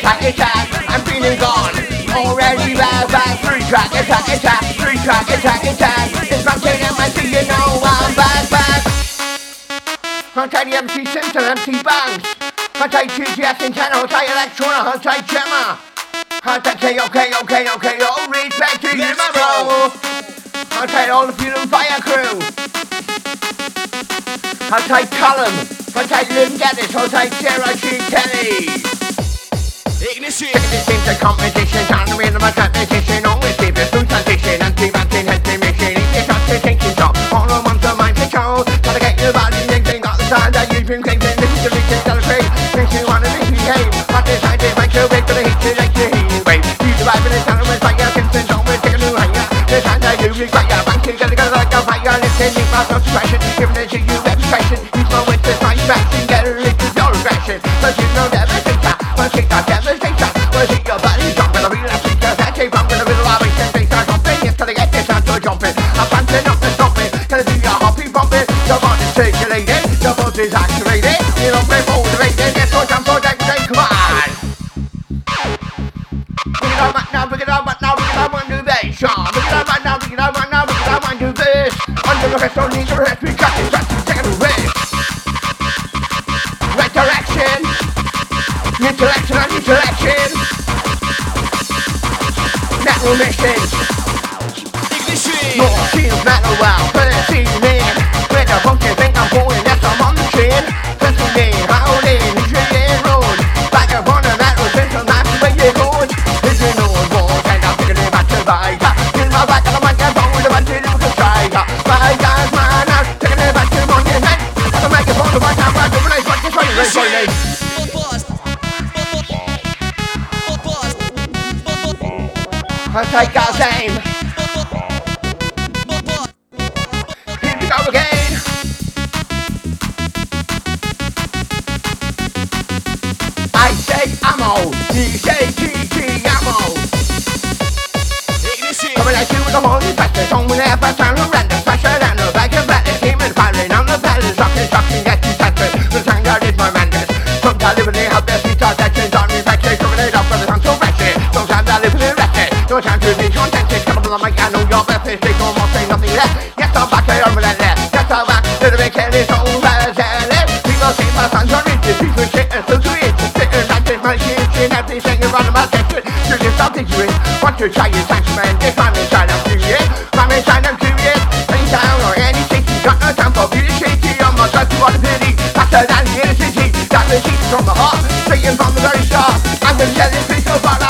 attack, attack, I'm feeling gone. Already bad, bad. three track, attack, attack, three track, attack, attack. It's my chain and my you know I'm bad, back, back. Huntai MC Simpson, MC Banks. Huntai TGS Santana, Huntai Electrona, Huntai Gemma. Huntai KOK, OK, OK, all respect to you, my bro. Huntai all the Fuel and Fire crew. Huntai Callum. Huntai Lynn Dennis, Huntai Sarah G. Kelly. Ignition. This seems a competition, to rhythm a competition. Always keep it through transition. Anti-vaccine, anti-mission. It's to think you stop. All I want to mind control. Gotta get your body thinking. Got the time that you've been thinking. This is the reason to celebrate. Makes you wanna misbehave. I decided make circulating. Your body's activated. You know, play motivated. Yes, so jump, so jump, say, come on. Bring it on right now, bring it on right now, bring it on one new bass. Bring it on right now, bring it on right now, bring it on one new bass. Under the rest, don't need the rest, we got this, this, take a rest. Right direction. New direction on new direction. Metal mission. Ignition. More shield metal wow, first evening. With I take God's name. Here we go again. I say ammo, DJ GG ammo. Ignition. Coming at you with the morning, but there's only ever time to run. Want to try your thanks, man. If I'm inside, I'm. I'm inside, I'm. Any town or any city, got no time for beauty. I'm not such a pity. Faster than the inner city. Got the sheets from the heart, straight from the very start. I'm gonna tell this piece so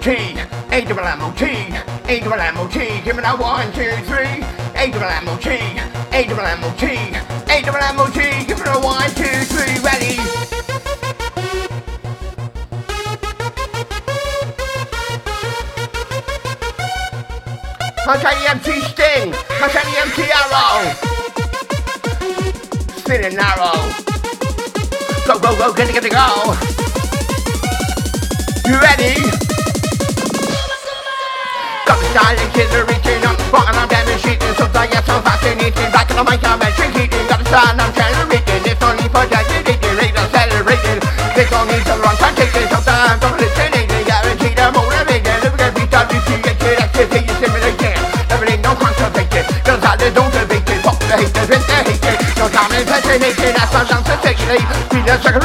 M-O-T, A double M-O-T, A double M-O-T, give me that one, two, three. A double M-O-T, A double M-O-T, A double M-O-T, give me that one, two, three, ready. Tell you MC Sting, tell you MC Arrow. Spinning arrow. Go, go, go, get it, get it, go. You ready? style and killer eating I'm rotten, I'm demonstrating So diet, I'm fascinating. Back in on my commentary, heating Got a style, I'm generating It's only for dedicating, rate accelerating. This all needs a wrong time taking. Sometimes I'm listening Guaranteed I'm motivating Living every time you see it Get activated, stimulating There ain't no conservation Cause I don't live it. Fuck the haters with the haters. Cause I'm impersonating as my the articulate Peanuts like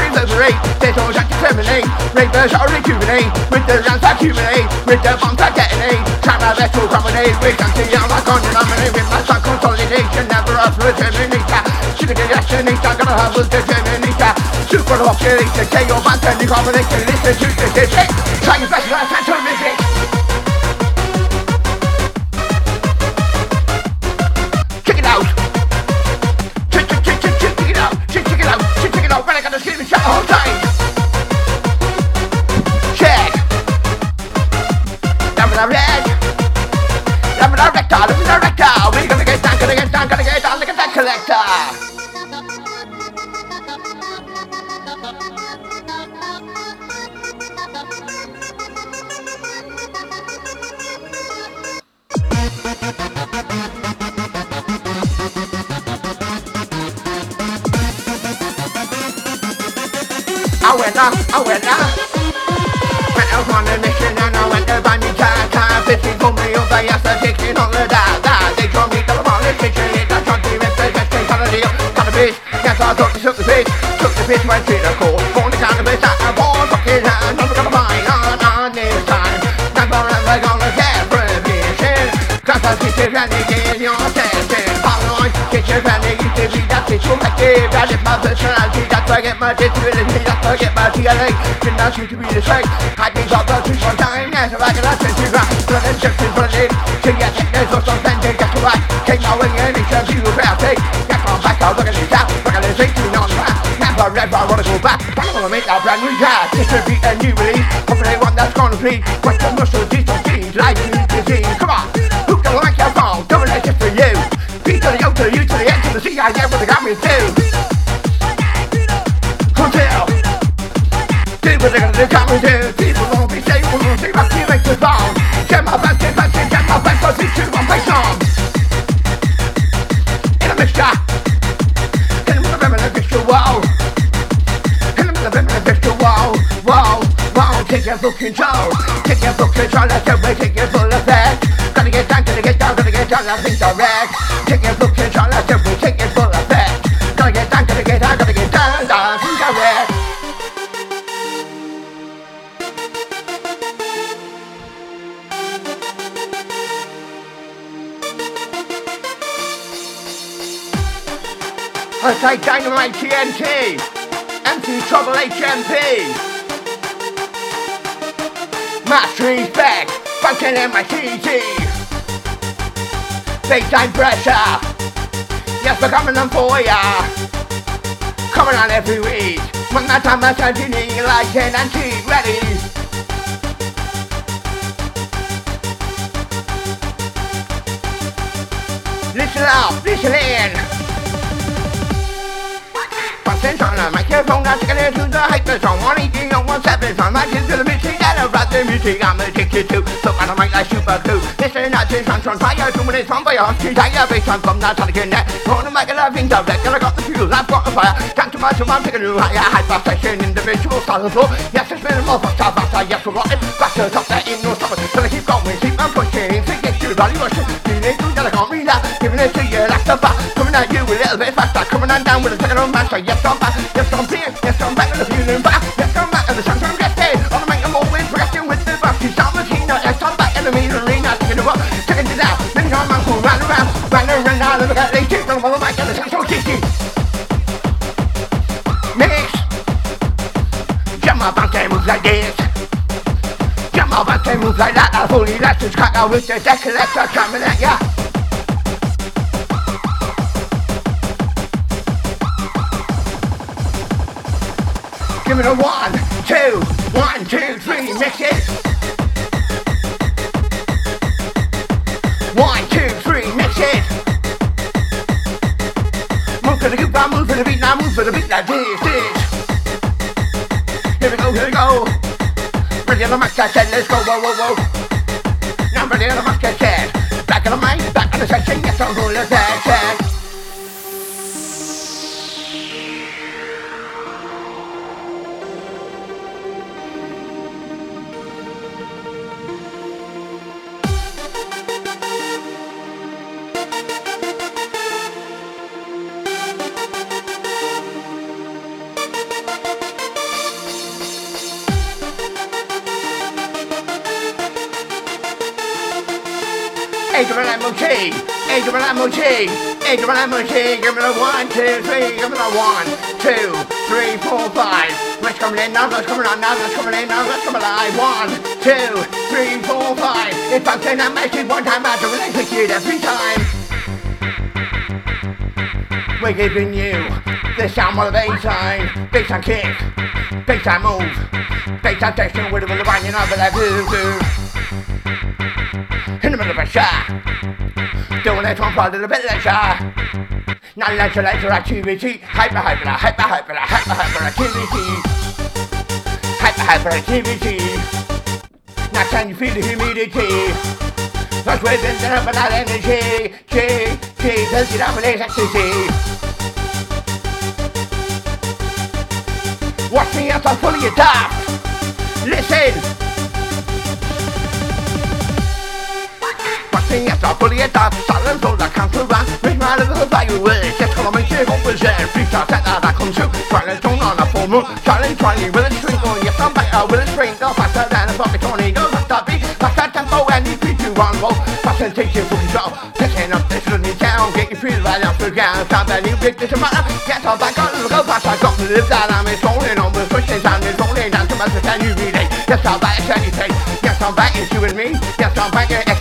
there's no time to terminate. Ravers are rejuvenate, with the lungs I accumulate With the bombs I detonate, try my best to promenade With until I'm like on denominate With my sun consolidation, never up to terminator. Chicken digestion, I'm gonna have a determinator Super hot, killing the tail, my combination Listen to the shit, try your best, you're a phantom Went up. Went out on a mission and I went to buy me car, car. Fifteen for me over, yes, I take it on the da, da. They told me double politician, it I tried to rip the best the. Got a bitch, yes, I thought took the bitch. Took the bitch, went to the court. Born the cannabis, bought fucking hand. Never gonna buy on, on this time. Never ever gonna get prohibition. Cause I teach you anything you're testing. Paranoid, get your family, you to be that situated. That is my personality, that's why I get my disability, I get my TLA. Didn't ask you to be the same. I think I'll go through one time, yes, if I can ask you to run. But then in front of it, to get sickness or something, to get to right. Take my way in, it's just you about it. Get my back, I'll look at this out, look at this 18 on the back. Never ever wanna go back, I wanna make that brand new guy. Distribute a new release, hopefully one that's gonna please. Question muscle, decency, like you disease. Come on, who can like your phone? Doing it just for you. B to the O to the U to the N to the C, I what they got me to. Do what they're gonna got me to. People won't be safe, we won't my feelings is on. Get my back, get back, get my back, cause it's two, one face on. In a mixture. In the middle of a mixture, wow. In the middle of a mixture, wow, wow, wow. Take your full control. Take your full control, let's go, take your full effect. Gotta get down, gotta get down, gotta get down, nothing direct. I say Dynamite TNT, MC Trouble HMP, Mastery's back, fucking MITT, Baseline pressure, yes we're coming on for ya, coming on every week, when that time I send you need like TNT, ready. Listen up, listen in. Passing on the microphone, take it to the hyper song. One eighteen on one seven, on my kids to the mixing, that I brought the music, I'm addicted to. So I don't make like super cool. Listen, I just on on fire, two minutes on fire, two tiger face on from that again. On the mic, I think of that, I got the fuel, I've got the fire. Time to march, I'm taking a new higher, hyper session, individual style of floor. Yes, it's been a more faster, yes, we're rotting. Faster, top that in no summer, I keep going, keep on pushing, to the valley rushing. Feeling good that I can't read that, giving it to you, that's the fact. Coming at you a little bit faster, coming on down with a second on master. Yes, I'm back, yes, I'm here, yes, I'm back, and the feeling back. Yes, I'm back, and the sun's from getting. On the make I'm always progressing with the bus. She's on the team, yes, I'm back, and the mean arena, taking it up, taking it out. Then I'm on, run around, run around, now, look at they keep on the mic, and the so kicking. Mix. Jump up and moves like this. Jump up and moves like that. I fully let this crack out with the deck collector coming at ya. Give it a one, two, one, two, three, mix it. One, two, three, mix it. Move for the good, I move for the beat, now move for the beat like this, this. Here we go, here we go. Ready on the mic, I said, let's go, whoa, whoa, whoa. Now ready on the mic, I said. A-double-M-O-T, A-double-M-O-T, A-double-M-O-T, give me the one, two, three, give me the one, two, three, four, five. Let's coming in now, let's coming on now, let's coming in now, let's coming alive. One, two, three, four, five. If I'm saying make it one time, I do it every time. We're giving you the sound of the bassline, bassline kick, bassline move, bassline section with a of banging over that doo In the middle of a shot, doing that one part of the bit of the shot. Now let's let's activity, hyper hyper hyper hyper hyper hyper activity, hyper hyper activity. Now can you feel the humidity? Cause we're building up that energy, G, G, does it up with electricity? Watch me as I fully attack. Listen. Watch me as I fully attack. Silence all that comes around. Make my little value with it. Just come on, make it represent. Free that I come to. Trying to on a full moon. Trying, trying, with a string on. Yes, I'm back. With a string. Go faster than a bucket tornado. Stop it. Faster tempo and beat you on roll. Faster take your fucking control. Picking up this little town. Get your feet right off the ground. Stop that new big matter. Get on back on. Go fast. I got to live that. I'm rolling on with pushing down and rolling down to my can you relate? Yes, I'm back at anything. Yes, I'm back it's you and me. Yes, I'm back at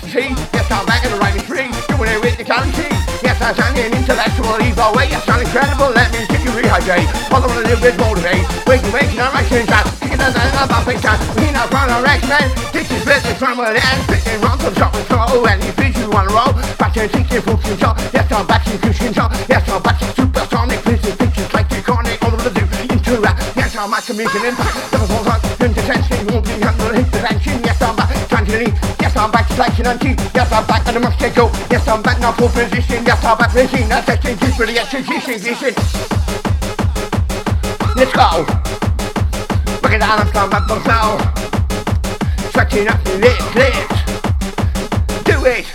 Yes, I sound an intellectual evil way. Yes, I'm incredible. Let me get you rehydrate. Follow a little bit motivate. Wake you making a right change out. Kicking us out of our face out. We not run our X-Men. This is business from an end. Spitting wrong from shop and throw. And you bitch you on a roll. Back and thinking full control. Yes, I'm back in cruise control. Yes, I'm back in supersonic. Business pictures like you iconic. All of the do into rap. Yes, I'm to make impact. Never falls on I'm back to flexion and key. Yes, I'm back on the must go. Yes, I'm back now full position. Yes, I'm back machine. That's setting deep for the execution. Let's go. Look at that, I'm coming back myself. Stretching up the lips, lips. Do it.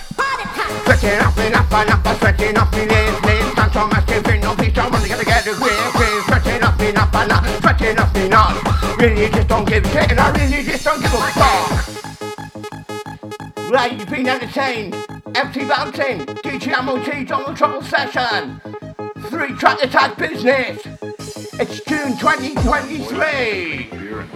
Stretching up and up and up, and stretching up the lips, lips. Dance on my skin, no peace, I'm gonna get a grip, grip. Stretching up and up and up, stretching up and up. Really just don't give a shit, and I really just don't give a fuck. Right, you've been entertained. Empty bouncing, DJ MOT, Double Trouble Session. Three track attack business. It's June 2023. beer and